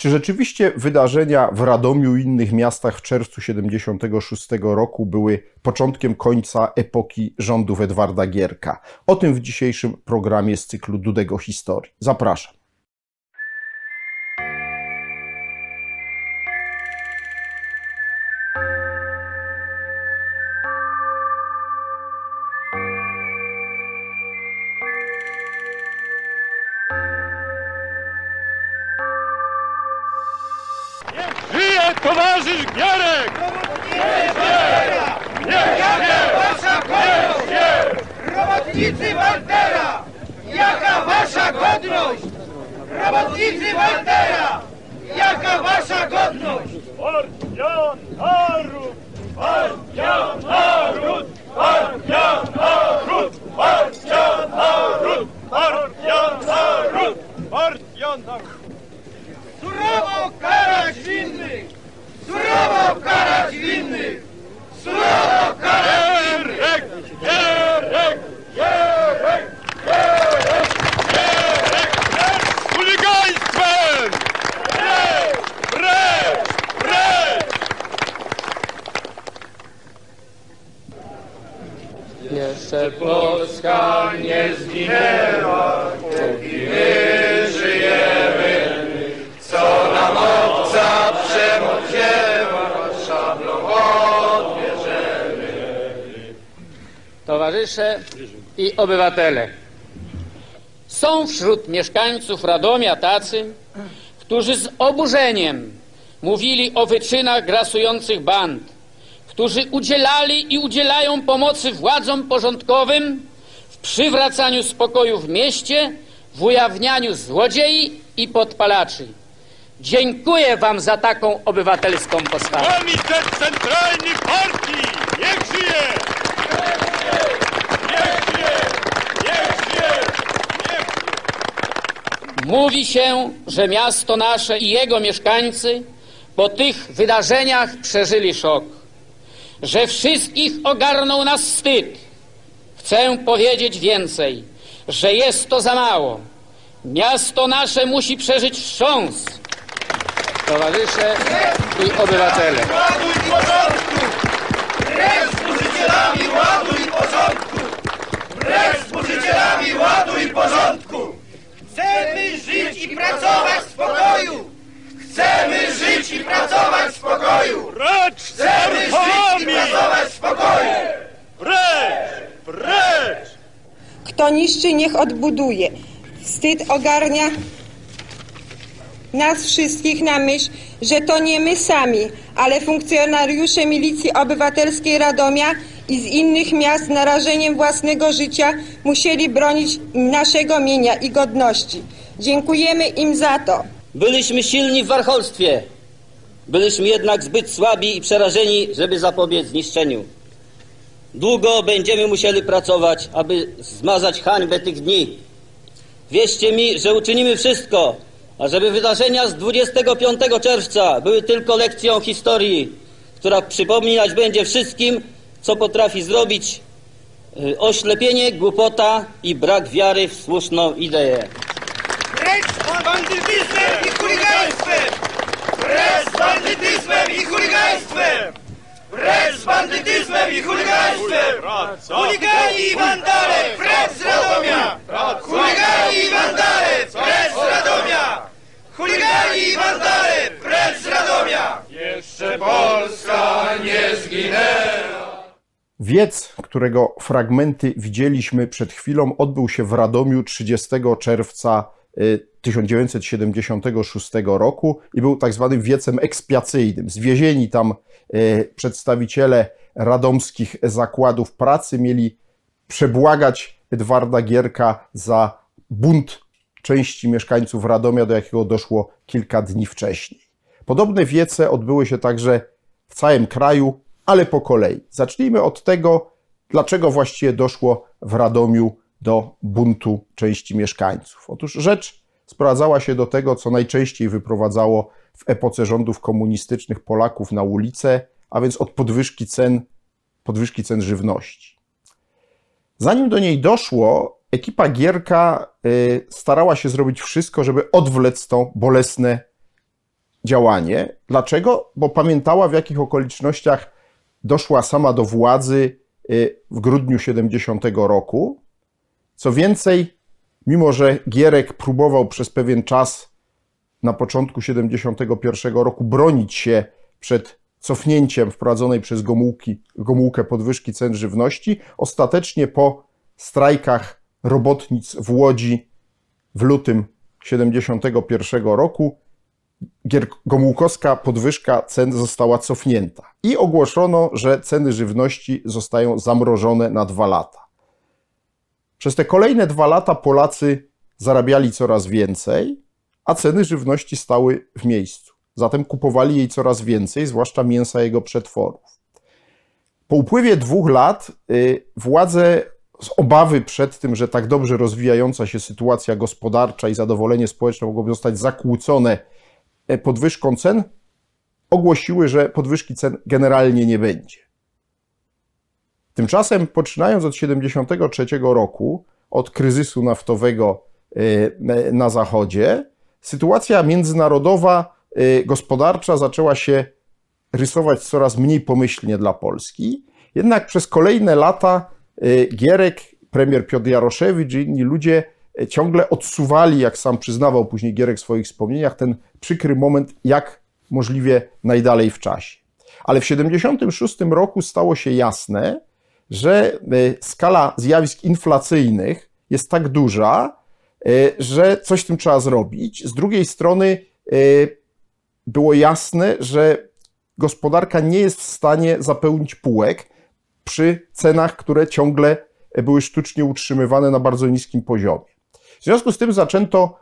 Czy rzeczywiście wydarzenia w Radomiu i innych miastach w czerwcu 76 roku były początkiem końca epoki rządów Edwarda Gierka? O tym w dzisiejszym programie z cyklu Dudego Historii. Zapraszam. Jeszcze Polska nie zginęła, póki my żyjemy. Co nam obca przemoc wzięła, szablą odbierzemy. Towarzysze i obywatele, są wśród mieszkańców Radomia tacy, którzy z oburzeniem mówili o wyczynach grasujących band, którzy udzielali i udzielają pomocy władzom porządkowym w przywracaniu spokoju w mieście, w ujawnianiu złodziei i podpalaczy. Dziękuję Wam za taką obywatelską postawę. Komitet Centralny Partii! Niech żyje! Niech żyje! Niech żyje! Niech Mówi się, że miasto nasze i jego mieszkańcy po tych wydarzeniach przeżyli szok, że wszystkich ogarnął nas wstyd. Chcę powiedzieć więcej, że jest to za mało. Miasto nasze musi przeżyć wstrząs. Towarzysze i obywatele. ładu i porządku! Precz z służycielami ładu i porządku! Precz z służycielami ładu i porządku! Chcemy żyć i pracować w spokoju! Chcemy żyć i pracować w spokoju! Precz z Chcemy żyć i archami! pracować w spokoju! Precz! Precz! Kto niszczy, niech odbuduje. Wstyd ogarnia nas wszystkich na myśl, że to nie my sami, ale funkcjonariusze Milicji Obywatelskiej Radomia i z innych miast narażeniem własnego życia musieli bronić naszego mienia i godności. Dziękujemy im za to. Byliśmy silni w warcholstwie. Byliśmy jednak zbyt słabi i przerażeni, żeby zapobiec zniszczeniu. Długo będziemy musieli pracować, aby zmazać hańbę tych dni. Wierzcie mi, że uczynimy wszystko, ażeby wydarzenia z 25 czerwca były tylko lekcją historii, która przypominać będzie wszystkim, co potrafi zrobić y, oślepienie, głupota i brak wiary w słuszną ideę. Precz z bandytyzmem i chuligaństwem! Precz z bandytyzmem i chuligaństwem! Precz z bandytyzmem i chuligaństwem! Chuligani i wandale! Precz z Radomia! Chuligani i wandale! Precz z Radomia! Chuligani i wandale! Precz z Radomia! Jeszcze Polska nie zginęła! Wiec, którego fragmenty widzieliśmy przed chwilą, odbył się w Radomiu 30 czerwca 1976 roku i był tak zwanym wiecem ekspiacyjnym. Zwiezieni tam y, przedstawiciele radomskich zakładów pracy mieli przebłagać Edwarda Gierka za bunt części mieszkańców Radomia, do jakiego doszło kilka dni wcześniej. Podobne wiece odbyły się także w całym kraju, ale po kolei. Zacznijmy od tego, dlaczego właściwie doszło w Radomiu do buntu części mieszkańców. Otóż rzecz sprowadzała się do tego, co najczęściej wyprowadzało w epoce rządów komunistycznych Polaków na ulicę, a więc od podwyżki cen, podwyżki cen żywności. Zanim do niej doszło, ekipa Gierka y, starała się zrobić wszystko, żeby odwlec to bolesne działanie. Dlaczego? Bo pamiętała, w jakich okolicznościach doszła sama do władzy y, w grudniu 70 roku. Co więcej, mimo że Gierek próbował przez pewien czas na początku 71 roku bronić się przed cofnięciem wprowadzonej przez Gomułki, Gomułkę podwyżki cen żywności, ostatecznie po strajkach robotnic w Łodzi w lutym 71 roku Gomułkowska podwyżka cen została cofnięta i ogłoszono, że ceny żywności zostają zamrożone na dwa lata. Przez te kolejne dwa lata Polacy zarabiali coraz więcej, a ceny żywności stały w miejscu. Zatem kupowali jej coraz więcej, zwłaszcza mięsa jego przetworów. Po upływie dwóch lat y, władze z obawy przed tym, że tak dobrze rozwijająca się sytuacja gospodarcza i zadowolenie społeczne mogłoby zostać zakłócone e, podwyżką cen, ogłosiły, że podwyżki cen generalnie nie będzie. Tymczasem, poczynając od 1973 roku, od kryzysu naftowego e, na Zachodzie, sytuacja międzynarodowa, e, gospodarcza zaczęła się rysować coraz mniej pomyślnie dla Polski. Jednak przez kolejne lata Y, Gierek, premier Piotr Jaroszewicz i inni ludzie y, ciągle odsuwali, jak sam przyznawał później Gierek w swoich wspomnieniach, ten przykry moment jak możliwie najdalej w czasie. Ale w 1976 roku stało się jasne, że y, skala zjawisk inflacyjnych jest tak duża, że coś z tym trzeba zrobić. Z drugiej strony było jasne, że gospodarka nie jest w stanie zapełnić półek, przy cenach, które ciągle były sztucznie utrzymywane na bardzo niskim poziomie. W związku z tym zaczęto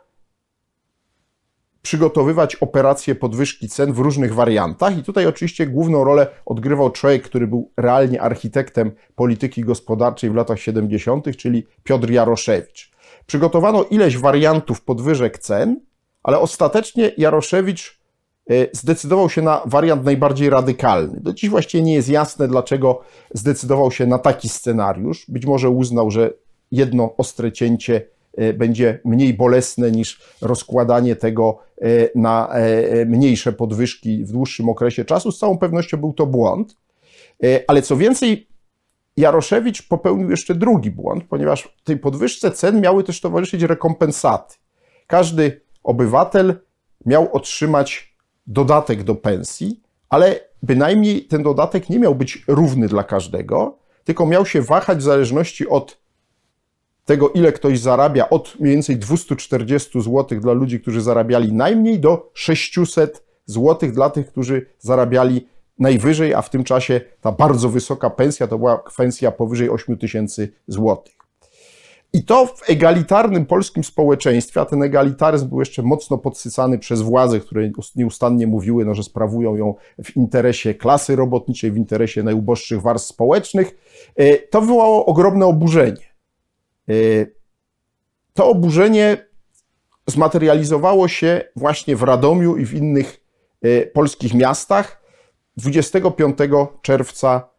przygotowywać operacje podwyżki cen w różnych wariantach, i tutaj oczywiście główną rolę odgrywał człowiek, który był realnie architektem polityki gospodarczej w latach 70., czyli Piotr Jaroszewicz. Przygotowano ileś wariantów podwyżek cen, ale ostatecznie Jaroszewicz E, zdecydował się na wariant najbardziej radykalny. Do dziś właściwie nie jest jasne, dlaczego zdecydował się na taki scenariusz. Być może uznał, że jedno ostre cięcie będzie mniej bolesne niż rozkładanie tego e, na mniejsze podwyżki w dłuższym okresie czasu. Z całą pewnością był to błąd. Ale co więcej, Jaroszewicz popełnił jeszcze drugi błąd, ponieważ tej podwyżce cen miały też towarzyszyć rekompensaty. Każdy obywatel miał otrzymać dodatek do pensji, ale bynajmniej ten dodatek nie miał być równy dla każdego, tylko miał się wahać w zależności od tego, ile ktoś zarabia, od mniej więcej 240 zł dla ludzi, którzy zarabiali najmniej, do 600 zł dla tych, którzy zarabiali najwyżej, a w tym czasie ta bardzo wysoka pensja to była pensja powyżej 8 tysięcy złotych. I to w egalitarnym polskim społeczeństwie, a ten egalitaryzm był jeszcze mocno podsycany przez władze, które nieustannie mówiły, no, że sprawują ją w interesie klasy robotniczej, w interesie najuboższych warstw społecznych, e, to wywołało ogromne oburzenie. E, to oburzenie zmaterializowało się właśnie w Radomiu i w innych e, polskich miastach 25 czerwca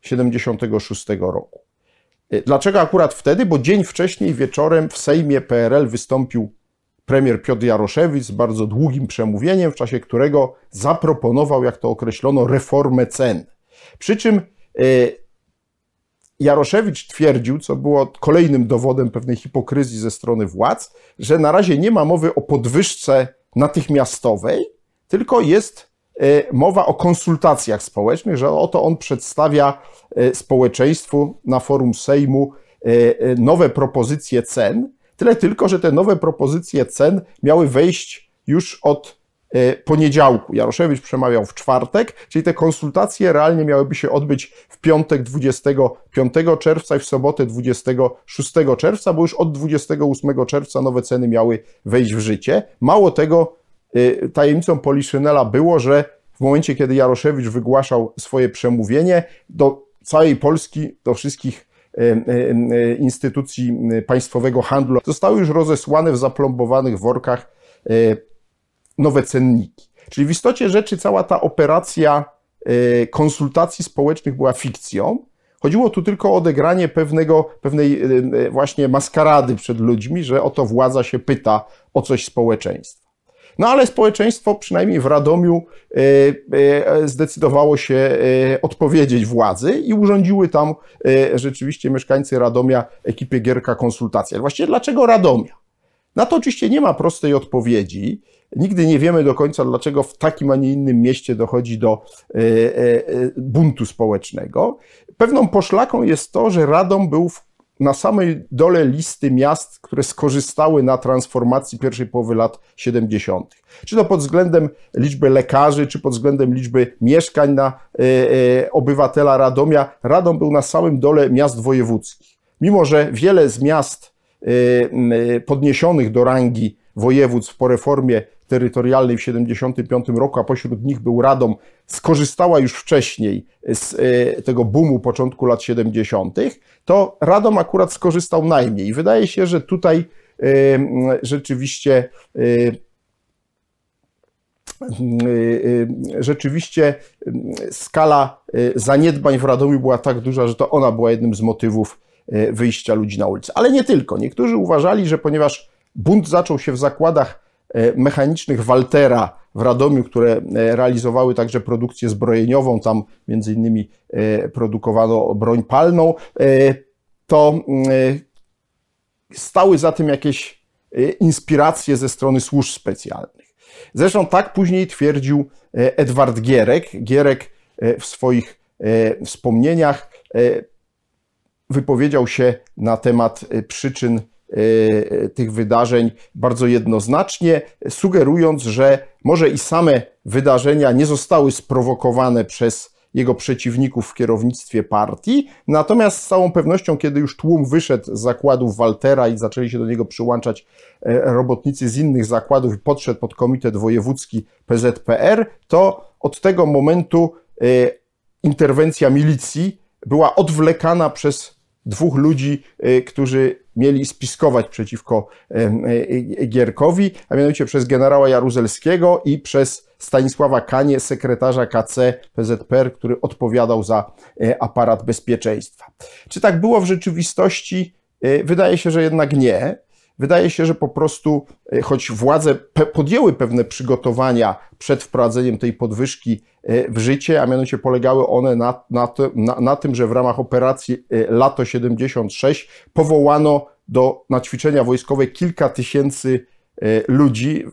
1976 roku. Y, dlaczego akurat wtedy? Bo dzień wcześniej wieczorem w Sejmie PRL wystąpił premier Piotr Jaroszewicz z bardzo długim przemówieniem, w czasie którego zaproponował, jak to określono, reformę cen. Przy czym y, Jaroszewicz twierdził, co było kolejnym dowodem pewnej hipokryzji ze strony władz, że na razie nie ma mowy o podwyżce natychmiastowej, tylko jest E, mowa o konsultacjach społecznych, że oto on przedstawia e, społeczeństwu na forum Sejmu e, nowe propozycje cen. Tyle tylko, że te nowe propozycje cen miały wejść już od poniedziałku. Jaroszewicz przemawiał w czwartek, czyli te konsultacje realnie miałyby się odbyć w piątek 25 czerwca i w sobotę 26 czerwca, bo już od 28 czerwca nowe ceny miały wejść w życie. Mało tego, Y, tajemnicą Poliszynela było, że w momencie, kiedy Jaroszewicz wygłaszał swoje przemówienie do całej Polski, do wszystkich y, instytucji państwowego handlu, zostały już rozesłane w zaplombowanych workach nowe cenniki. Czyli w istocie rzeczy cała ta operacja konsultacji społecznych była fikcją. Chodziło tu tylko o odegranie pewnego, pewnej właśnie maskarady przed ludźmi, że oto władza się pyta o coś społeczeństwa. No ale społeczeństwo, przynajmniej w Radomiu, zdecydowało się odpowiedzieć władzy i urządziły tam rzeczywiście mieszkańcy Radomia ekipie Gierka konsultacje. Właściwie dlaczego Radomia? Na to oczywiście nie ma prostej odpowiedzi. Nigdy nie wiemy do końca, dlaczego w takim, a nie innym mieście dochodzi do e, e, buntu społecznego. Pewną poszlaką jest to, że Radom był na samej dole listy miast, które skorzystały na transformacji pierwszej połowy lat 70. Czy to pod względem liczby lekarzy, czy pod względem liczby mieszkań na e, obywatela Radomia. Radom był na samym dole miast wojewódzkich. Mimo, że wiele z miast podniesionych do rangi województw po reformie terytorialnej w 1975 roku, a pośród nich był Radom, skorzystała już wcześniej z e, tego boomu początku lat 70., to Radom akurat skorzystał najmniej. Wydaje się, że tutaj e, rzeczywiście e, rzeczywiście skala zaniedbań w Radomiu była tak duża, że to ona była jednym z motywów wyjścia ludzi na ulicę. Ale nie tylko. Niektórzy uważali, że ponieważ bunt zaczął się w zakładach E, mechanicznych Waltera w Radomiu, które e, realizowały także produkcję zbrojeniową, tam między innymi e, produkowano broń palną, to stały za tym jakieś inspiracje ze strony służb specjalnych. Zresztą tak później twierdził Edward Gierek. Gierek w swoich wspomnieniach wypowiedział się na temat przyczyn tych wydarzeń bardzo jednoznacznie, sugerując, że może i same wydarzenia nie zostały sprowokowane przez jego przeciwników w kierownictwie partii. Natomiast z całą pewnością, kiedy już tłum wyszedł z zakładów Waltera i zaczęli się do niego przyłączać e, robotnicy z innych zakładów i podszedł pod komitet wojewódzki PZPR, to od tego momentu e, interwencja milicji była odwlekana przez dwóch ludzi, e, którzy mieli spiskować przeciwko e, Gierkowi, a mianowicie przez generała Jaruzelskiego i przez Stanisława Kanie, sekretarza KC PZPR, który odpowiadał za e, aparat bezpieczeństwa. Czy tak było w rzeczywistości? Wydaje się, że jednak nie. Wydaje się, że po prostu, e, choć władze podjęły pewne przygotowania przed wprowadzeniem tej podwyżki e, w życie, a mianowicie polegały one na, na, to, na, na tym, że w ramach operacji e, Lato 76 powołano do, na ćwiczenia wojskowe kilka tysięcy ludzi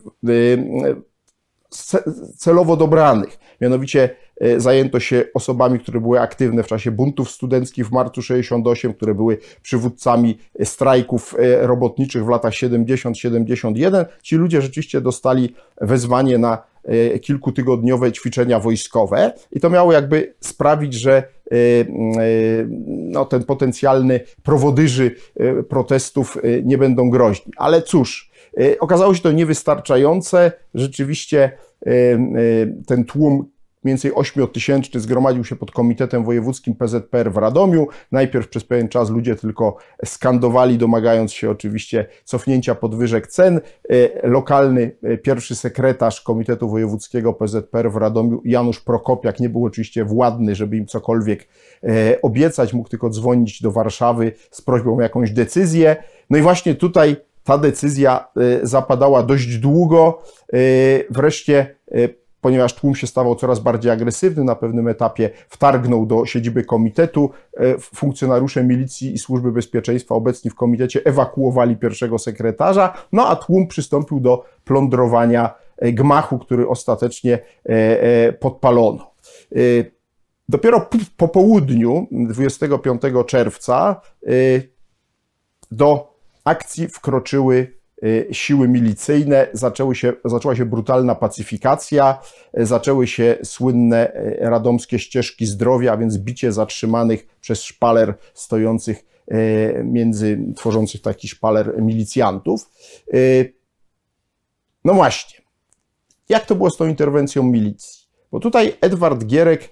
celowo dobranych. Mianowicie zajęto się osobami, które były aktywne w czasie buntów studenckich w marcu 68, które były przywódcami strajków e, robotniczych w latach 70-71. Ci ludzie rzeczywiście dostali wezwanie na e, kilkutygodniowe ćwiczenia wojskowe i to miało jakby sprawić, że no, ten potencjalny prowodyży protestów nie będą groźni. Ale cóż, okazało się to niewystarczające. Rzeczywiście ten tłum mniej więcej 8-tysięczny zgromadził się pod Komitetem Wojewódzkim PZPR w Radomiu. Najpierw przez pewien czas ludzie tylko skandowali, domagając się oczywiście cofnięcia podwyżek cen. E, lokalny e, pierwszy sekretarz Komitetu Wojewódzkiego PZPR w Radomiu, Janusz Prokopiak, nie był oczywiście władny, żeby im cokolwiek e, obiecać, mógł tylko dzwonić do Warszawy z prośbą o jakąś decyzję. No i właśnie tutaj ta decyzja zapadała dość długo. Wreszcie ponieważ tłum się stawał coraz bardziej agresywny, na pewnym etapie wtargnął do siedziby komitetu. E, funkcjonariusze milicji i służby bezpieczeństwa obecni w komitecie ewakuowali pierwszego sekretarza, no a tłum przystąpił do plądrowania e, gmachu, który ostatecznie e, podpalono. Dopiero po południu 25 czerwca do akcji wkroczyły siły milicyjne, zaczęły się, zaczęła się brutalna pacyfikacja, y, zaczęły się słynne y, radomskie ścieżki zdrowia, a więc bicie zatrzymanych przez szpaler stojących między, tworzących taki szpaler milicjantów. No właśnie, jak to było z tą interwencją milicji? Bo tutaj Edward Gierek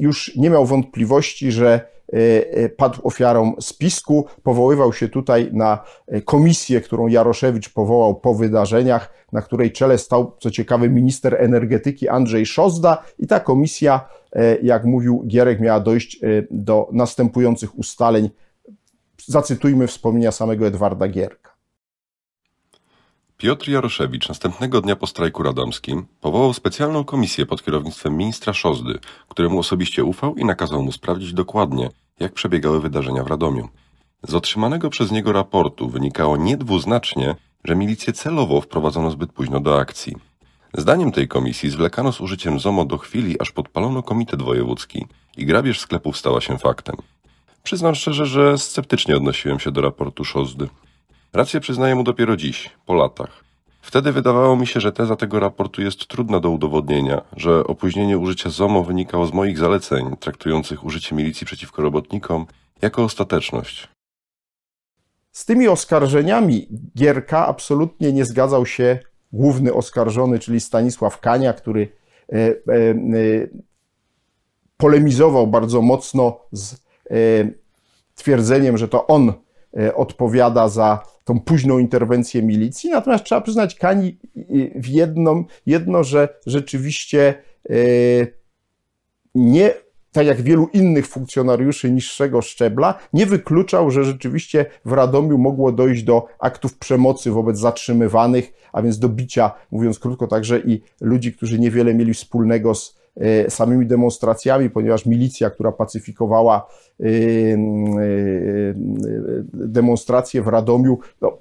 już nie miał wątpliwości, że padł ofiarą spisku. Powoływał się tutaj na e, komisję, którą Jaroszewicz powołał po wydarzeniach, na której czele stał, co ciekawe, minister energetyki Andrzej Szozda i ta komisja, jak mówił Gierek, miała dojść do następujących ustaleń. Zacytujmy wspomnienia samego Edwarda Gierka. Piotr Jaroszewicz następnego dnia po strajku radomskim powołał specjalną komisję pod kierownictwem ministra Szozdy, któremu osobiście ufał i nakazał mu sprawdzić dokładnie, jak przebiegały wydarzenia w Radomiu. Z otrzymanego przez niego raportu wynikało niedwuznacznie, że milicję celowo wprowadzono zbyt późno do akcji. Zdaniem tej komisji zwlekano z użyciem ZOMO do chwili, aż podpalono komitet wojewódzki i grabież sklepów stała się faktem. Przyznam szczerze, że sceptycznie odnosiłem się do raportu Szozdy. Rację przyznaję mu dopiero dziś, po latach. Wtedy wydawało mi się, że teza tego raportu jest trudna do udowodnienia, że opóźnienie użycia ZOMO wynikało z moich zaleceń traktujących użycie milicji przeciwko robotnikom jako ostateczność. Z tymi oskarżeniami Gierka absolutnie nie zgadzał się główny oskarżony, czyli Stanisław Kania, który e, e, e, polemizował bardzo mocno z twierdzeniem, że to on odpowiada za tą późną interwencję milicji. Natomiast trzeba przyznać Kani w jedno, jedno że rzeczywiście nie tak jak wielu innych funkcjonariuszy niższego szczebla, nie wykluczał, że rzeczywiście w Radomiu mogło dojść do aktów przemocy wobec zatrzymywanych, a więc do bicia, mówiąc krótko, także i ludzi, którzy niewiele mieli wspólnego z samymi demonstracjami, ponieważ milicja, która pacyfikowała e, e, demonstracje w Radomiu, no,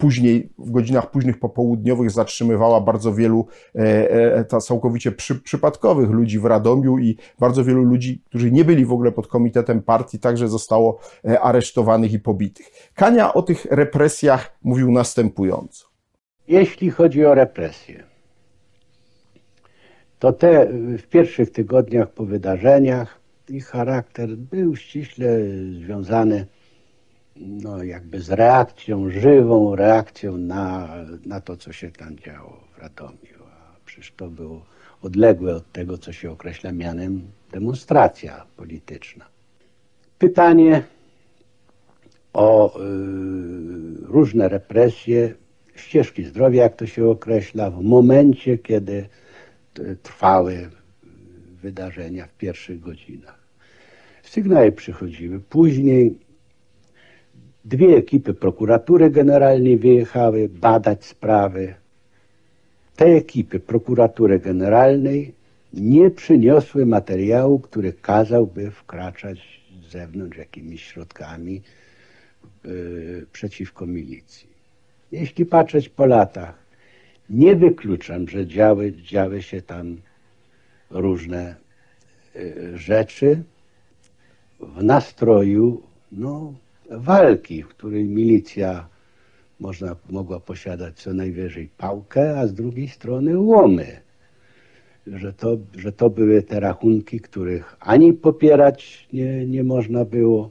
później, w godzinach późnych popołudniowych zatrzymywała bardzo wielu e, e, całkowicie przy, przypadkowych ludzi w Radomiu i bardzo wielu ludzi, którzy nie byli w ogóle pod komitetem partii, także zostało e, aresztowanych i pobitych. Kania o tych represjach mówił następująco. Jeśli chodzi o represje, to te w pierwszych tygodniach po wydarzeniach ich charakter był ściśle związany no, jakby z reakcją, żywą reakcją na, na to, co się tam działo w Radomiu. A przecież to było odległe od tego, co się określa mianem demonstracja polityczna. Pytanie o y, różne represje, ścieżki zdrowia, jak to się określa, w momencie, kiedy trwały wydarzenia w pierwszych godzinach. Sygnały przychodziły. Później Dwie ekipy prokuratury generalnej wyjechały badać sprawy. Te ekipy prokuratury generalnej nie przyniosły materiału, który kazałby wkraczać z zewnątrz jakimiś środkami yy, przeciwko milicji. Jeśli patrzeć po latach, nie wykluczam, że działy, działy się tam różne yy, rzeczy w nastroju no, walki, w której milicja można, mogła posiadać co najwyżej pałkę, a z drugiej strony łomy. Że to, że to były te rachunki, których ani popierać nie, nie można było,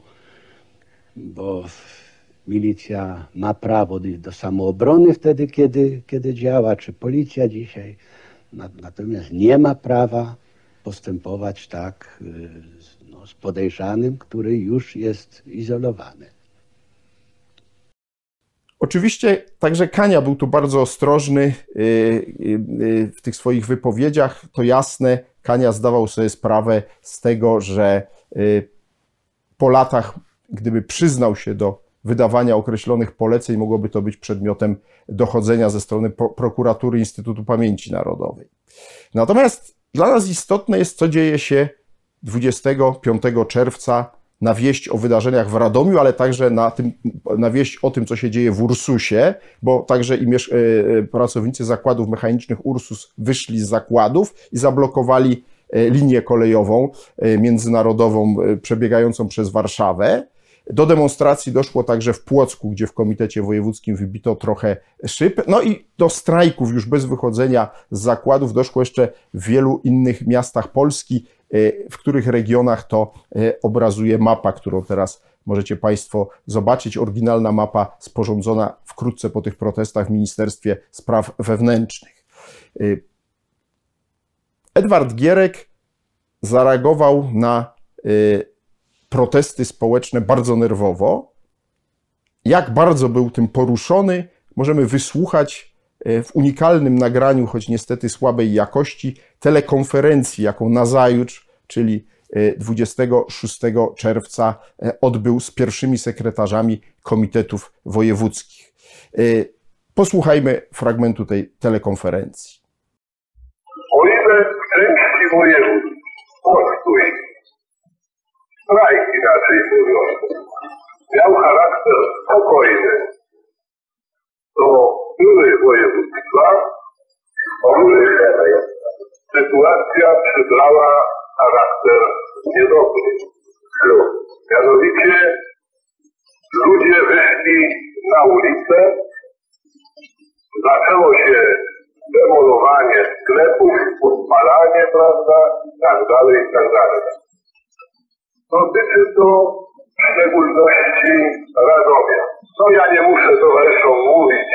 bo milicja ma prawo do samoobrony wtedy, kiedy, kiedy działa, czy policja dzisiaj. Natomiast nie ma prawa postępować tak y, no, z podejrzanym, który już jest izolowany. Oczywiście także Kania był tu bardzo ostrożny y, y, w tych swoich wypowiedziach. To jasne, Kania zdawał sobie sprawę z tego, że po latach, gdyby przyznał się do wydawania określonych poleceń, mogłoby to być przedmiotem dochodzenia ze strony prokuratury Instytutu Pamięci Narodowej. Natomiast dla nas istotne jest, co dzieje się 25 czerwca na wieść o wydarzeniach w Radomiu, ale także na, tym, na wieść o tym, co się dzieje w Ursusie, bo także i e, e, pracownicy zakładów mechanicznych Ursus wyszli z zakładów i zablokowali e, linię kolejową międzynarodową przebiegającą przez Warszawę. Do demonstracji doszło także w Płocku, gdzie w Komitecie Wojewódzkim wybito trochę szyb. No i do strajków już bez wychodzenia z zakładów doszło jeszcze w wielu innych miastach Polski, w których regionach to obrazuje mapa, którą teraz możecie Państwo zobaczyć. Oryginalna mapa sporządzona wkrótce po tych protestach w Ministerstwie Spraw Wewnętrznych. Edward Gierek zareagował na protesty społeczne bardzo nerwowo. Jak bardzo był tym poruszony, możemy wysłuchać e, w unikalnym nagraniu, choć niestety słabej jakości, telekonferencji, jaką nazajutrz, czyli 26 e, czerwca, e, odbył z pierwszymi sekretarzami komitetów wojewódzkich. Posłuchajmy fragmentu tej telekonferencji. O ile strajk inaczej mówiąc, miał charakter spokojny, to były województwa, w których sytuacja przybrała charakter niedobry. Mianowicie ludzie wyszli na ulicę, zaczęło się demolowanie sklepów, podpalanie, prawda, tak dalej, i tak dalej. Dotyczy to szczególności Radomia. No ja nie muszę towarzyszom mówić,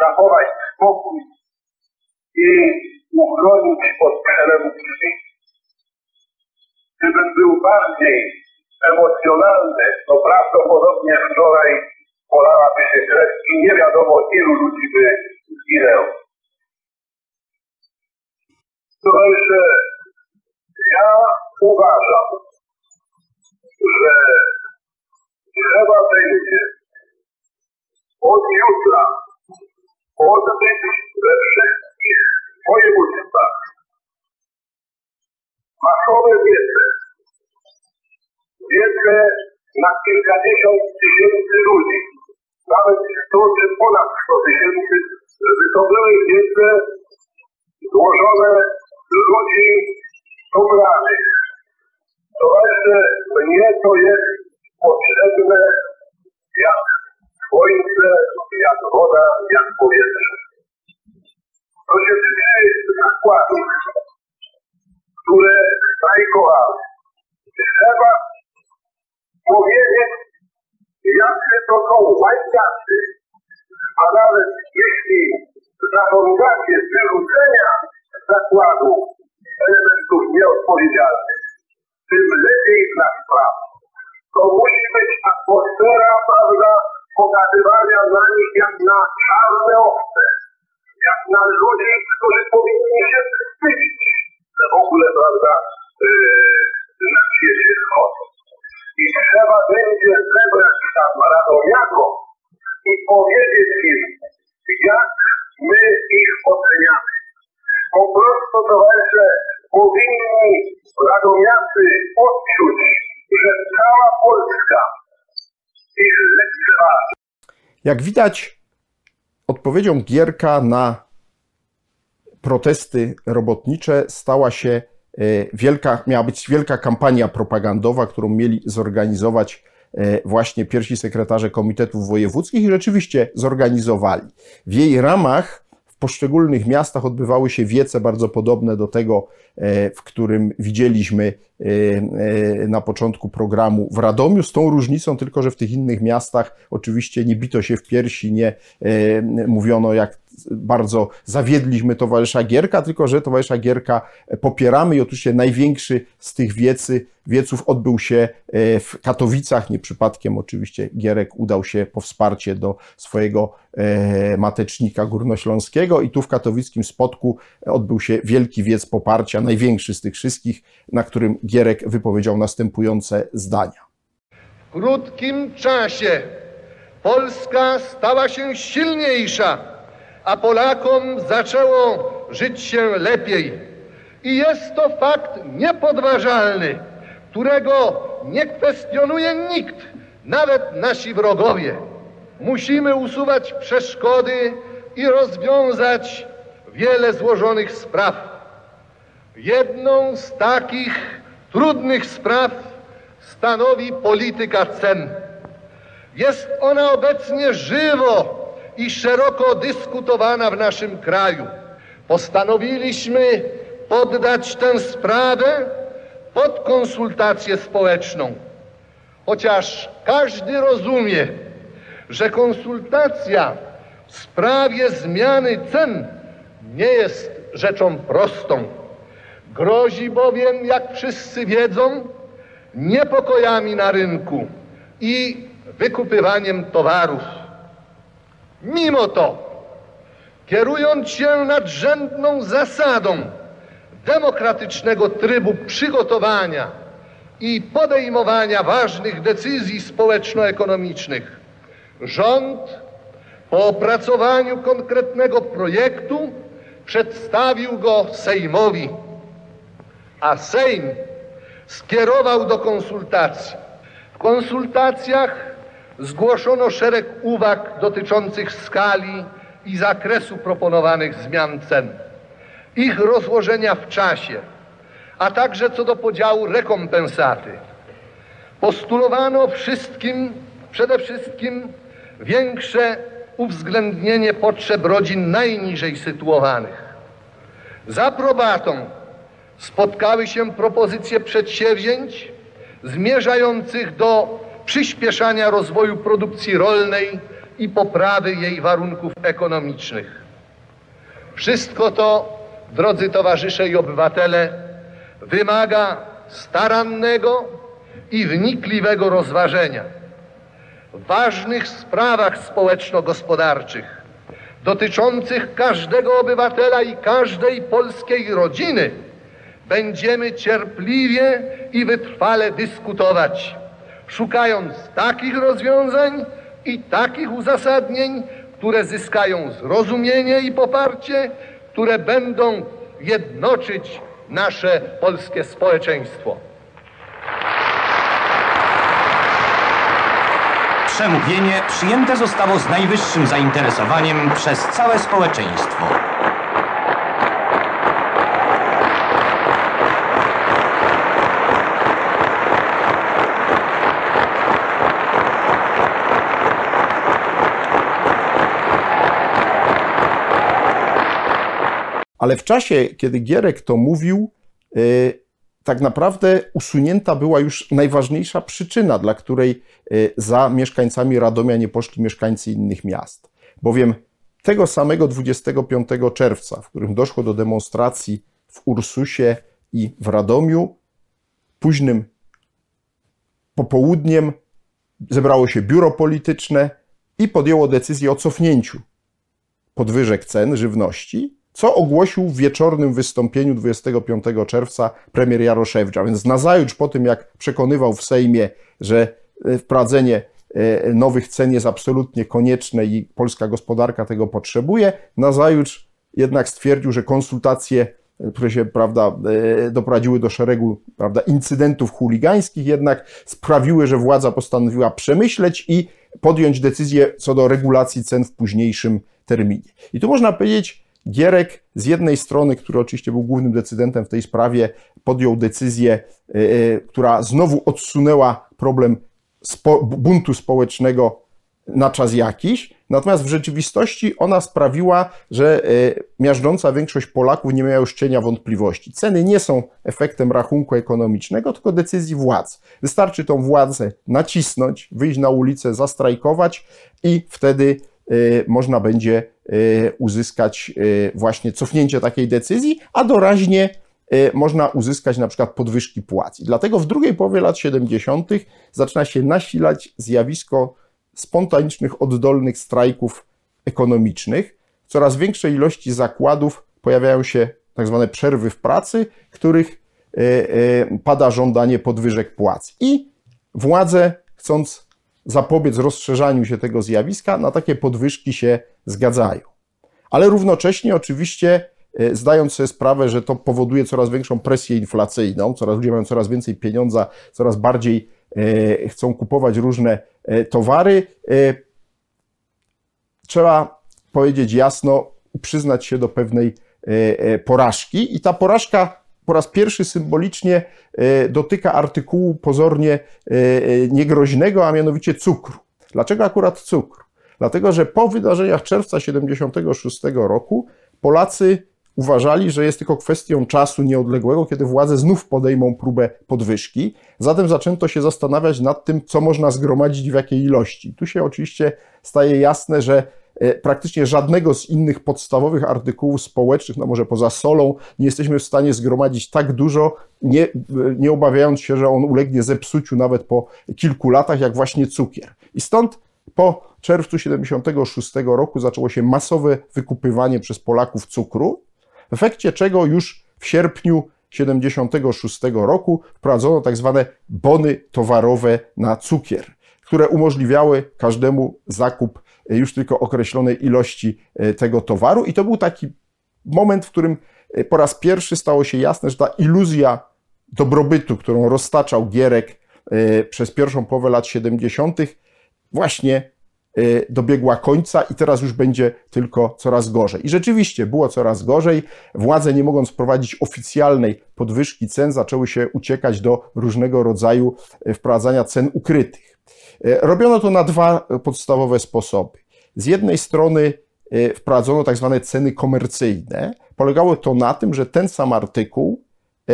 zachować spokój i uchronić od przelewu krwi. Gdybym był bardziej emocjonalny, to prawdopodobnie wczoraj polałaby się krew i nie wiadomo ilu ludzi by zginęło. Towarzysze, ja uważam, że trzeba będzie od jutra odbyć we wszystkich województwach masowe wiece. Wiece na kilkadziesiąt tysięcy ludzi. Nawet 100 czy ponad 100 tysięcy, to były wiece złożone z ludzi ubranych. To właśnie mnie to jest potrzebne jak słońce, jak woda, jak powietrze. To się tyczy zakładów, które strajkowały. Trzeba powiedzieć, jacy to są łajdacy, a nawet jeśli zażądacie wyrzucenia zakładu elementów nieodpowiedzialnych, pokazywania na nich jak na czarne owce, jak na ludzi, którzy powinni się wstydzić, że w ogóle, prawda, yy, na świecie chodzą. I trzeba będzie zebrać tam radomiakom i powiedzieć im, jak my ich oceniamy. Po prostu, towarzysze, powinni radomiacy odczuć, że cała Polska Jak widać, odpowiedzią Gierka na protesty robotnicze stała się e, wielka, miała być wielka kampania propagandowa, którą mieli zorganizować e, właśnie pierwsi sekretarze komitetów wojewódzkich i rzeczywiście zorganizowali. W jej ramach poszczególnych miastach odbywały się wiece bardzo podobne do tego, e, w którym widzieliśmy na początku programu w Radomiu, z tą różnicą tylko, że w tych innych miastach oczywiście nie bito się w piersi, nie mówiono jak bardzo zawiedliśmy towarzysza Gierka, tylko że towarzysza Gierka popieramy i oczywiście największy z tych wiecy, wieców odbył się e, w Katowicach. Nie przypadkiem oczywiście Gierek udał się po wsparcie do swojego e, matecznika górnośląskiego i tu w katowickim spotku odbył się wielki wiec poparcia, największy z tych wszystkich, na którym Gierek wypowiedział następujące zdania. W krótkim czasie Polska stała się silniejsza, a Polakom zaczęło żyć się lepiej. I jest to fakt niepodważalny, którego nie kwestionuje nikt, nawet nasi wrogowie. Musimy usuwać przeszkody i rozwiązać wiele złożonych spraw. Jedną z takich trudnych spraw stanowi polityka cen. Jest ona obecnie żywo i szeroko dyskutowana w naszym kraju. Postanowiliśmy poddać tę sprawę pod konsultację społeczną. Chociaż każdy rozumie, że konsultacja w sprawie zmiany cen nie jest rzeczą prostą. Grozi bowiem, jak wszyscy wiedzą, niepokojami na rynku i wykupywaniem towarów. Mimo to, kierując się nadrzędną zasadą demokratycznego trybu przygotowania i podejmowania ważnych decyzji społeczno-ekonomicznych, rząd po opracowaniu konkretnego projektu przedstawił go Sejmowi, a Sejm skierował do konsultacji. W konsultacjach zgłoszono szereg uwag dotyczących skali i zakresu proponowanych zmian cen, ich rozłożenia w czasie, a także co do podziału rekompensaty. Postulowano wszystkim, przede wszystkim większe uwzględnienie potrzeb rodzin najniżej sytuowanych. Za aprobatą spotkały się propozycje przedsięwzięć zmierzających do przyspieszania rozwoju produkcji rolnej i poprawy jej warunków ekonomicznych. Wszystko to, drodzy towarzysze i obywatele, wymaga starannego i wnikliwego rozważenia. W ważnych sprawach społeczno-gospodarczych dotyczących każdego obywatela i każdej polskiej rodziny będziemy cierpliwie i wytrwale dyskutować, szukając takich rozwiązań i takich uzasadnień, które zyskają zrozumienie i poparcie, które będą jednoczyć nasze polskie społeczeństwo. Przemówienie przyjęte zostało z najwyższym zainteresowaniem przez całe społeczeństwo. Ale w czasie, kiedy Gierek to mówił, y, tak naprawdę usunięta była już najważniejsza przyczyna, dla której y, za mieszkańcami Radomia nie poszli mieszkańcy innych miast. Bowiem tego samego 25 czerwca, w którym doszło do demonstracji w Ursusie i w Radomiu, późnym popołudniem zebrało się biuro polityczne i podjęło decyzję o cofnięciu podwyżek cen żywności co ogłosił w wieczornym wystąpieniu 25 czerwca premier Jaroszewicz. Więc nazajutrz po tym, jak przekonywał w Sejmie, że e, wprowadzenie e, nowych cen jest absolutnie konieczne i polska gospodarka tego potrzebuje, nazajutrz jednak stwierdził, że konsultacje, e, które się prawda, doprowadziły do szeregu prawda, incydentów chuligańskich, jednak sprawiły, że władza postanowiła przemyśleć i podjąć decyzję co do regulacji cen w późniejszym terminie. I tu można powiedzieć, Gierek z jednej strony, który oczywiście był głównym decydentem w tej sprawie, podjął decyzję, e, e, która znowu odsunęła problem spo, buntu społecznego na czas jakiś, natomiast w rzeczywistości ona sprawiła, że e, miażdżąca większość Polaków nie miała już cienia wątpliwości. Ceny nie są efektem rachunku ekonomicznego, tylko decyzji władz. Wystarczy tą władzę nacisnąć, wyjść na ulicę, zastrajkować i wtedy można będzie uzyskać właśnie cofnięcie takiej decyzji, a doraźnie można uzyskać na przykład podwyżki płac. I dlatego w drugiej połowie lat 70. zaczyna się nasilać zjawisko spontanicznych, oddolnych strajków ekonomicznych. Coraz większej ilości zakładów pojawiają się tak zwane przerwy w pracy, których pada żądanie podwyżek płac. I władze, chcąc zapobiec rozszerzaniu się tego zjawiska, na takie podwyżki się zgadzają. Ale równocześnie oczywiście e, zdając sobie sprawę, że to powoduje coraz większą presję inflacyjną, coraz ludzie mają coraz więcej pieniądza, coraz bardziej e, chcą kupować różne e, towary, trzeba powiedzieć jasno, przyznać się do pewnej porażki i ta porażka po raz pierwszy symbolicznie e, dotyka artykułu pozornie e, e, niegroźnego, a mianowicie cukru. Dlaczego akurat cukru? Dlatego, że po wydarzeniach czerwca 76 roku Polacy uważali, że jest tylko kwestią czasu nieodległego, kiedy władze znów podejmą próbę podwyżki. Zatem zaczęto się zastanawiać nad tym, co można zgromadzić w jakiej ilości. Tu się oczywiście staje jasne, że praktycznie żadnego z innych podstawowych artykułów społecznych, no może poza solą, nie jesteśmy w stanie zgromadzić tak dużo, nie, nie obawiając się, że on ulegnie zepsuciu nawet po kilku latach, jak właśnie cukier. I stąd po czerwcu 76 roku zaczęło się masowe wykupywanie przez Polaków cukru, w efekcie czego już w sierpniu 76 roku wprowadzono tak zwane bony towarowe na cukier, które umożliwiały każdemu zakup już tylko określonej ilości e, tego towaru. I to był taki moment, w którym e, po raz pierwszy stało się jasne, że ta iluzja dobrobytu, którą roztaczał Gierek e, przez pierwszą połowę lat 70., właśnie dobiegła końca i teraz już będzie tylko coraz gorzej. I rzeczywiście było coraz gorzej. Władze, nie mogąc wprowadzić oficjalnej podwyżki cen, zaczęły się uciekać do różnego rodzaju wprowadzania cen ukrytych. E, robiono to na dwa podstawowe sposoby. Z jednej strony wprowadzono tak zwane ceny komercyjne. Polegało to na tym, że ten sam artykuł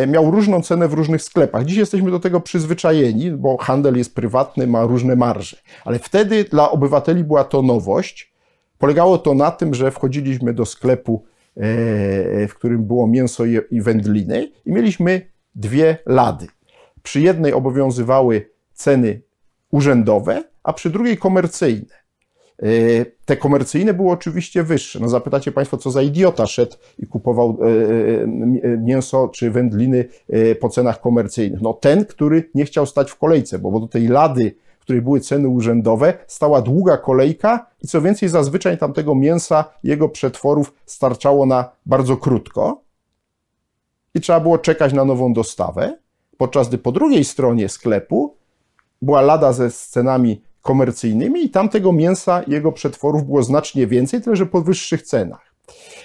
miał różną cenę w różnych sklepach. Dziś jesteśmy do tego przyzwyczajeni, bo handel jest prywatny, ma różne marże. Ale wtedy dla obywateli była to nowość. Polegało to na tym, że wchodziliśmy do sklepu, w którym było mięso i wędliny i mieliśmy dwie lady. Przy jednej obowiązywały ceny urzędowe, a przy drugiej komercyjne. E, te komercyjne były oczywiście wyższe. No zapytacie Państwo, co za idiota szedł i kupował e, e, mięso czy wędliny po cenach komercyjnych. No ten, który nie chciał stać w kolejce, bo do tej lady, w której były ceny urzędowe, stała długa kolejka i co więcej, zazwyczaj tamtego mięsa, jego przetworów starczało na bardzo krótko i trzeba było czekać na nową dostawę, podczas gdy po drugiej stronie sklepu była lada ze scenami komercyjnymi i tamtego mięsa, jego przetworów było znacznie więcej, tyle że po wyższych cenach.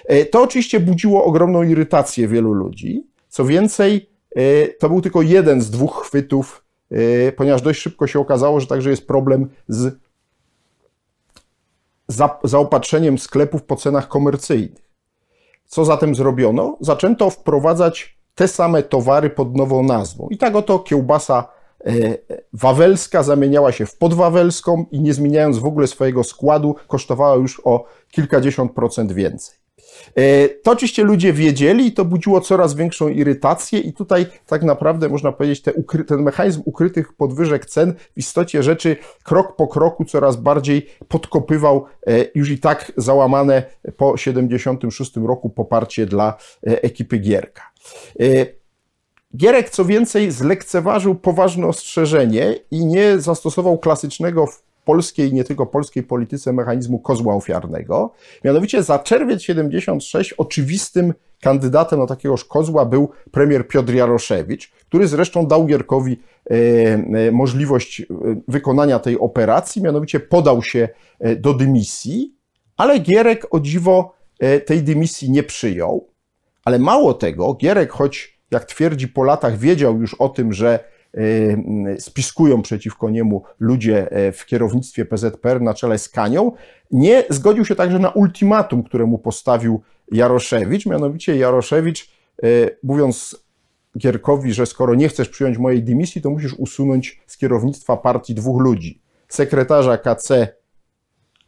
E, to oczywiście budziło ogromną irytację wielu ludzi. Co więcej, e, to był tylko jeden z dwóch chwytów, e, ponieważ dość szybko się okazało, że także jest problem z zaopatrzeniem sklepów po cenach komercyjnych. Co zatem zrobiono? Zaczęto wprowadzać te same towary pod nową nazwą. I tak oto kiełbasa wawelska zamieniała się w podwawelską i nie zmieniając w ogóle swojego składu, kosztowała już o kilkadziesiąt procent więcej. E, to oczywiście ludzie wiedzieli i to budziło coraz większą irytację i tutaj tak naprawdę można powiedzieć te ukry, ten mechanizm ukrytych podwyżek cen w istocie rzeczy krok po kroku coraz bardziej podkopywał e, już i tak załamane po 76 roku poparcie dla ekipy Gierka. Gierek, co więcej, zlekceważył poważne ostrzeżenie i nie zastosował klasycznego w polskiej nie tylko polskiej polityce mechanizmu kozła ofiarnego. Mianowicie za czerwiec 76 oczywistym kandydatem na takiegoż kozła był premier Piotr Jaroszewicz, który zresztą dał Gierkowi e, e, możliwość e, wykonania tej operacji, mianowicie podał się do dymisji, ale Gierek o dziwo tej dymisji nie przyjął. Ale mało tego, Gierek, choć jak twierdzi po latach, wiedział już o tym, że e, spiskują przeciwko niemu ludzie e, w kierownictwie PZPR na czele z Kanią, nie zgodził się także na ultimatum, które mu postawił Jaroszewicz. Mianowicie Jaroszewicz, e, mówiąc Gierkowi, że skoro nie chcesz przyjąć mojej dymisji, to musisz usunąć z kierownictwa partii dwóch ludzi. Sekretarza KC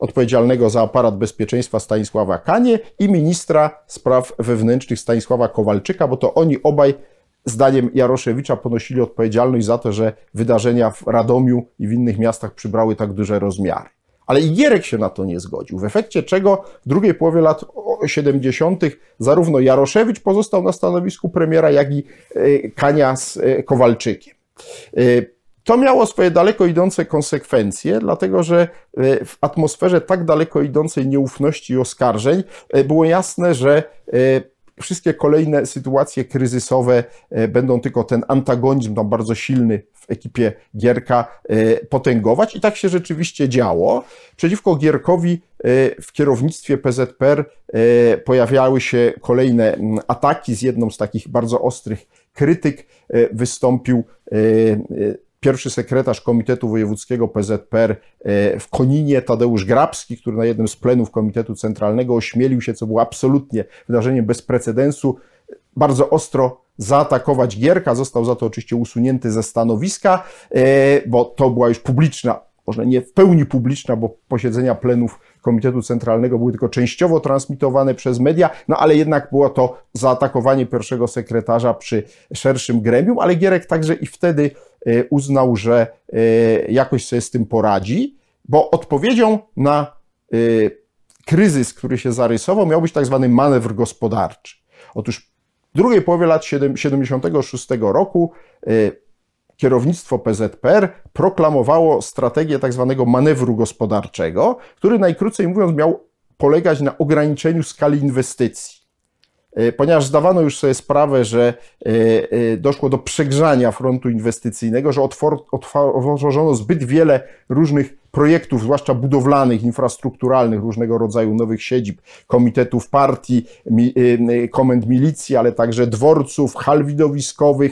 odpowiedzialnego za aparat bezpieczeństwa Stanisława Kanie i ministra spraw wewnętrznych Stanisława Kowalczyka, bo to oni obaj zdaniem Jaroszewicza ponosili odpowiedzialność za to, że wydarzenia w Radomiu i w innych miastach przybrały tak duże rozmiary. Ale i Gierek się na to nie zgodził, w efekcie czego w drugiej połowie lat 70. zarówno Jaroszewicz pozostał na stanowisku premiera, jak i e, Kania z e, Kowalczykiem. E, to miało swoje daleko idące konsekwencje, dlatego że w atmosferze tak daleko idącej nieufności i oskarżeń było jasne, że wszystkie kolejne sytuacje kryzysowe e, będą tylko ten antagonizm tam bardzo silny w ekipie Gierka e, potęgować i tak się rzeczywiście działo. Przeciwko Gierkowi e, w kierownictwie PZPR pojawiały się kolejne ataki. Z jedną z takich bardzo ostrych krytyk wystąpił pierwszy sekretarz Komitetu Wojewódzkiego PZPR e, w Koninie, Tadeusz Grabski, który na jednym z plenów Komitetu Centralnego ośmielił się, co było absolutnie wydarzeniem bez precedensu, bardzo ostro zaatakować Gierka. Został za to oczywiście usunięty ze stanowiska, e, bo to była już publiczna, może nie w pełni publiczna, bo posiedzenia plenów Komitetu Centralnego były tylko częściowo transmitowane przez media, no ale jednak było to zaatakowanie pierwszego sekretarza przy szerszym gremium, ale Gierek także i wtedy uznał, że e, jakoś sobie z tym poradzi, bo odpowiedzią na e, kryzys, który się zarysował, miał być tak zwany manewr gospodarczy. Otóż w drugiej połowie lat 76 roku kierownictwo PZPR proklamowało strategię tak zwanego manewru gospodarczego, który najkrócej mówiąc miał polegać na ograniczeniu skali inwestycji. E, ponieważ zdawano już sobie sprawę, że e, e, doszło do przegrzania frontu inwestycyjnego, że otworzono zbyt wiele różnych projektów, zwłaszcza budowlanych, infrastrukturalnych, różnego rodzaju nowych siedzib, komitetów partii, komend milicji, ale także dworców, hal widowiskowych,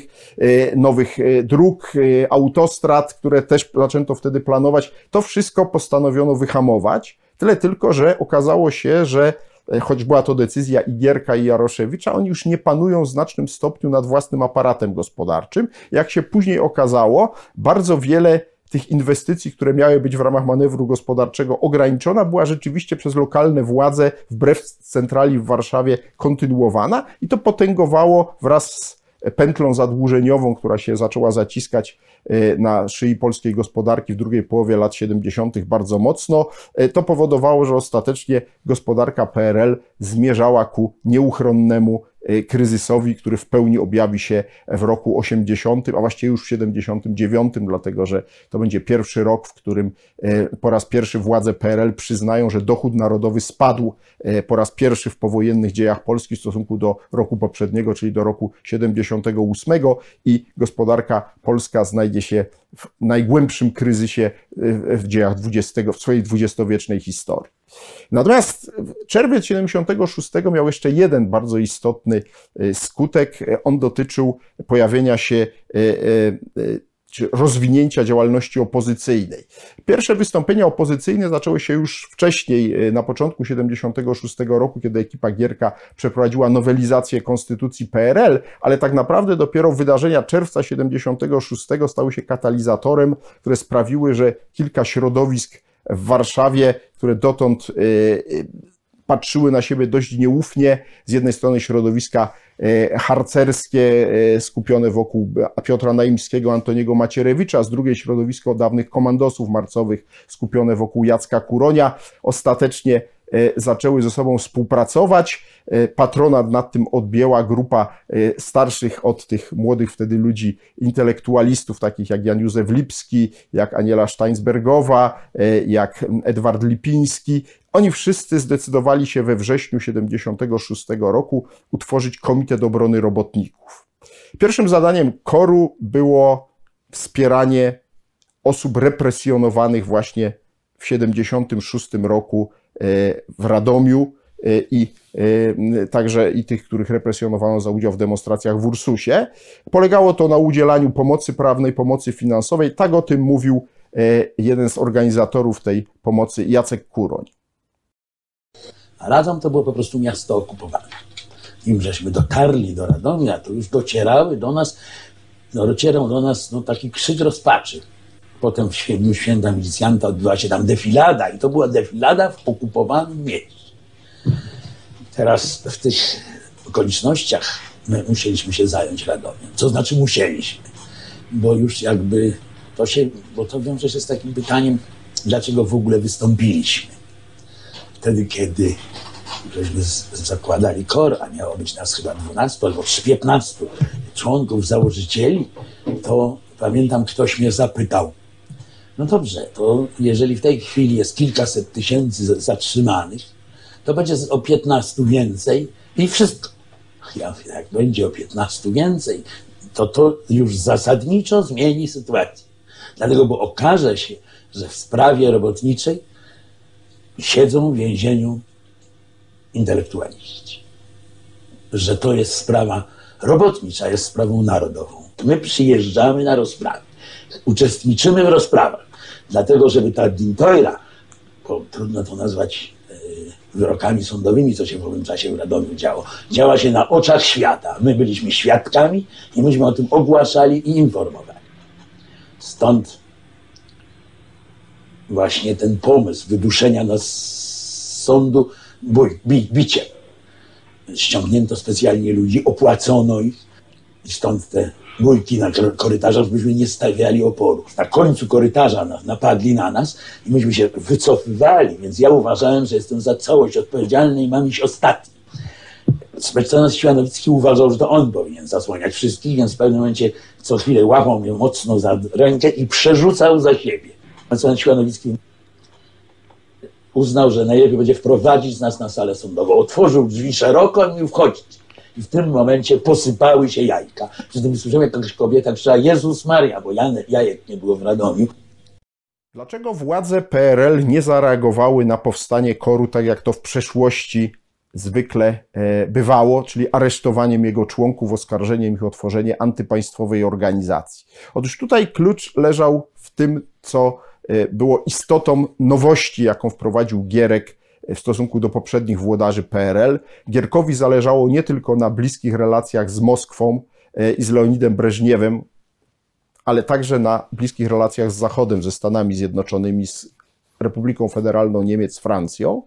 nowych dróg, autostrad, które też zaczęto wtedy planować. To wszystko postanowiono wyhamować. Tyle tylko, że okazało się, że choć była to decyzja Igierka i Jaroszewicza, oni już nie panują w znacznym stopniu nad własnym aparatem gospodarczym. Jak się później okazało, bardzo wiele tych inwestycji, które miały być w ramach manewru gospodarczego ograniczona, była rzeczywiście przez lokalne władze wbrew centrali w Warszawie kontynuowana i to potęgowało wraz z pętlą zadłużeniową, która się zaczęła zaciskać e, na szyi polskiej gospodarki w drugiej połowie lat 70. bardzo mocno. E, to powodowało, że ostatecznie gospodarka PRL zmierzała ku nieuchronnemu kryzysowi, który w pełni objawi się w roku 80, a właściwie już w 79, dlatego że to będzie pierwszy rok, w którym y, po raz pierwszy władze PRL przyznają, że dochód narodowy spadł y, po raz pierwszy w powojennych dziejach Polski w stosunku do roku poprzedniego, czyli do roku 78 i gospodarka polska znajdzie się w najgłębszym kryzysie w dziejach 20, w swojej dwudziestowiecznej historii. Natomiast czerwiec 76 miał jeszcze jeden bardzo istotny y, skutek. On dotyczył pojawienia się y, y, czy rozwinięcia działalności opozycyjnej. Pierwsze wystąpienia opozycyjne zaczęły się już wcześniej, na początku 76 roku, kiedy ekipa Gierka przeprowadziła nowelizację konstytucji PRL, ale tak naprawdę dopiero wydarzenia czerwca 76 stały się katalizatorem, które sprawiły, że kilka środowisk w Warszawie, które dotąd y, y, patrzyły na siebie dość nieufnie. Z jednej strony środowiska y, harcerskie skupione wokół Piotra Naimskiego, Antoniego Macierewicza, z drugiej środowisko dawnych komandosów marcowych skupione wokół Jacka Kuronia. Ostatecznie zaczęły ze sobą współpracować. E, patronat nad tym odbięła grupa e, starszych od tych młodych wtedy ludzi, intelektualistów, takich jak Jan Józef Lipski, jak Aniela Steinsbergowa, jak Edward Lipiński. Oni wszyscy zdecydowali się we wrześniu 76 roku utworzyć Komitet Obrony Robotników. Pierwszym zadaniem koru było wspieranie osób represjonowanych właśnie w 76 roku w Radomiu e, i e, także i tych, których represjonowano za udział w demonstracjach w Ursusie. Polegało to na udzielaniu pomocy prawnej, pomocy finansowej. Tak o tym mówił e, jeden z organizatorów tej pomocy, Jacek Kuroń. A Radom to było po prostu miasto okupowane. Im żeśmy dotarli do Radomia, to już docierały do nas, no, docierał do nas no, taki krzyk rozpaczy. Potem w Dniu Święta Milicjanta odbyła się tam defilada i to była defilada w okupowanym mieście. Teraz w tych okolicznościach my musieliśmy się zająć Radomiem. Co znaczy musieliśmy? Bo już jakby to się, bo to wiąże się z takim pytaniem, dlaczego w ogóle wystąpiliśmy. Wtedy, kiedy żeśmy zakładali KOR, a miało być nas chyba 12 albo 15 członków, założycieli, to pamiętam, ktoś mnie zapytał, no dobrze, to jeżeli w tej chwili jest kilkaset tysięcy zatrzymanych, to będzie o 15 więcej i wszystko. Ja jak będzie o 15 więcej, to to już zasadniczo zmieni sytuację. Dlatego, bo okaże się, że w sprawie robotniczej siedzą w więzieniu intelektualiści. Że to jest sprawa robotnicza, jest sprawą narodową. My przyjeżdżamy na rozprawy, uczestniczymy w rozprawach, dlatego żeby ta Dintoira, trudno to nazwać e, wyrokami sądowymi, co się w owym czasie w Radomiu działo, działa się na oczach świata. My byliśmy świadkami i myśmy o tym ogłaszali i informowali. Stąd właśnie ten pomysł wyduszenia nas z sądu bój, bi, biciem. Ściągnięto specjalnie ludzi, opłacono ich i stąd te bójki na korytarzach, byśmy nie stawiali oporu. Na końcu korytarza napadli na nas i myśmy się wycofywali, więc ja uważałem, że jestem za całość odpowiedzialny i mam iść ostatni. Mecenas Siłanowicki uważał, że to on powinien zasłaniać wszystkich, więc w pewnym momencie co chwilę łapał mnie mocno za rękę i przerzucał za siebie. Mecenas Siłanowicki uznał, że najlepiej będzie wprowadzić nas na salę sądową. Otworzył drzwi szeroko i mówił wchodzić. I w tym momencie posypały się jajka. Przy tym słyszałem, jak jakaś kobieta krzyczała Jezus Maria, bo jajek nie było w Radomiu. Dlaczego władze PRL nie zareagowały na powstanie koru tak jak to w przeszłości zwykle e, bywało, czyli aresztowaniem jego członków, oskarżeniem ich o tworzenie antypaństwowej organizacji? Otóż tutaj klucz leżał w tym, co e, było istotą nowości, jaką wprowadził Gierek w stosunku do poprzednich włodarzy PRL. Gierkowi zależało nie tylko na bliskich relacjach z Moskwą e, i z Leonidem Breżniewem, ale także na bliskich relacjach z Zachodem, ze Stanami Zjednoczonymi, z Republiką Federalną Niemiec, Francją,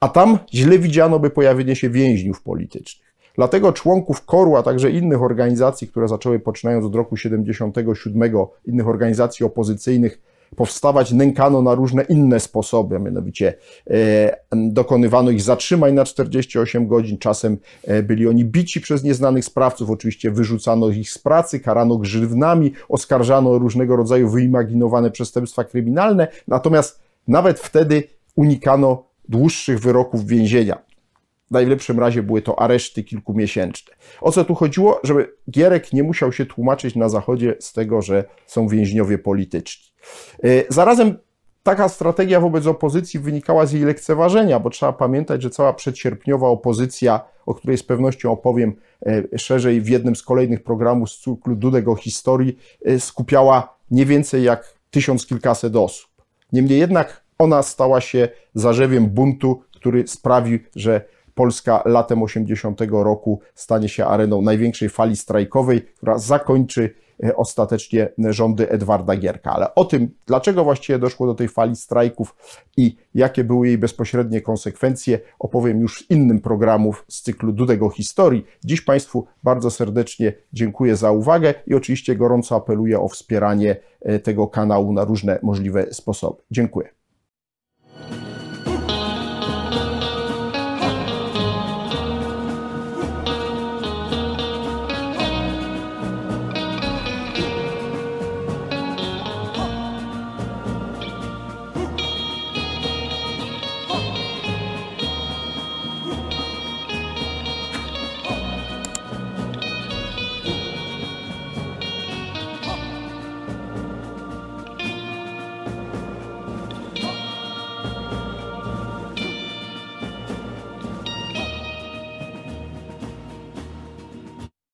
a tam źle widziano by pojawienie się więźniów politycznych. Dlatego członków KOR-u, a także innych organizacji, które zaczęły poczynając od roku 77, innych organizacji opozycyjnych, powstawać, nękano na różne inne sposoby, mianowicie e, dokonywano ich zatrzymań na 48 godzin, czasem e, byli oni bici przez nieznanych sprawców, oczywiście wyrzucano ich z pracy, karano grzywnami, oskarżano o różnego rodzaju wyimaginowane przestępstwa kryminalne, natomiast nawet wtedy unikano dłuższych wyroków więzienia. W najlepszym razie były to areszty kilkumiesięczne. O co tu chodziło? Żeby Gierek nie musiał się tłumaczyć na Zachodzie z tego, że są więźniowie polityczni. E, zarazem taka strategia wobec opozycji wynikała z jej lekceważenia, bo trzeba pamiętać, że cała przedsierpniowa opozycja, o której z pewnością opowiem e, szerzej w jednym z kolejnych programów z cyklu Dudek o historii, e, skupiała nie więcej jak tysiąc kilkaset osób. Niemniej jednak ona stała się zarzewiem buntu, który sprawi, że Polska latem 80 roku stanie się areną największej fali strajkowej, która zakończy ostatecznie rządy Edwarda Gierka. Ale o tym, dlaczego właściwie doszło do tej fali strajków i jakie były jej bezpośrednie konsekwencje, opowiem już w innym programów z cyklu Dudego Historii. Dziś Państwu bardzo serdecznie dziękuję za uwagę i oczywiście gorąco apeluję o wspieranie e, tego kanału na różne możliwe sposoby. Dziękuję.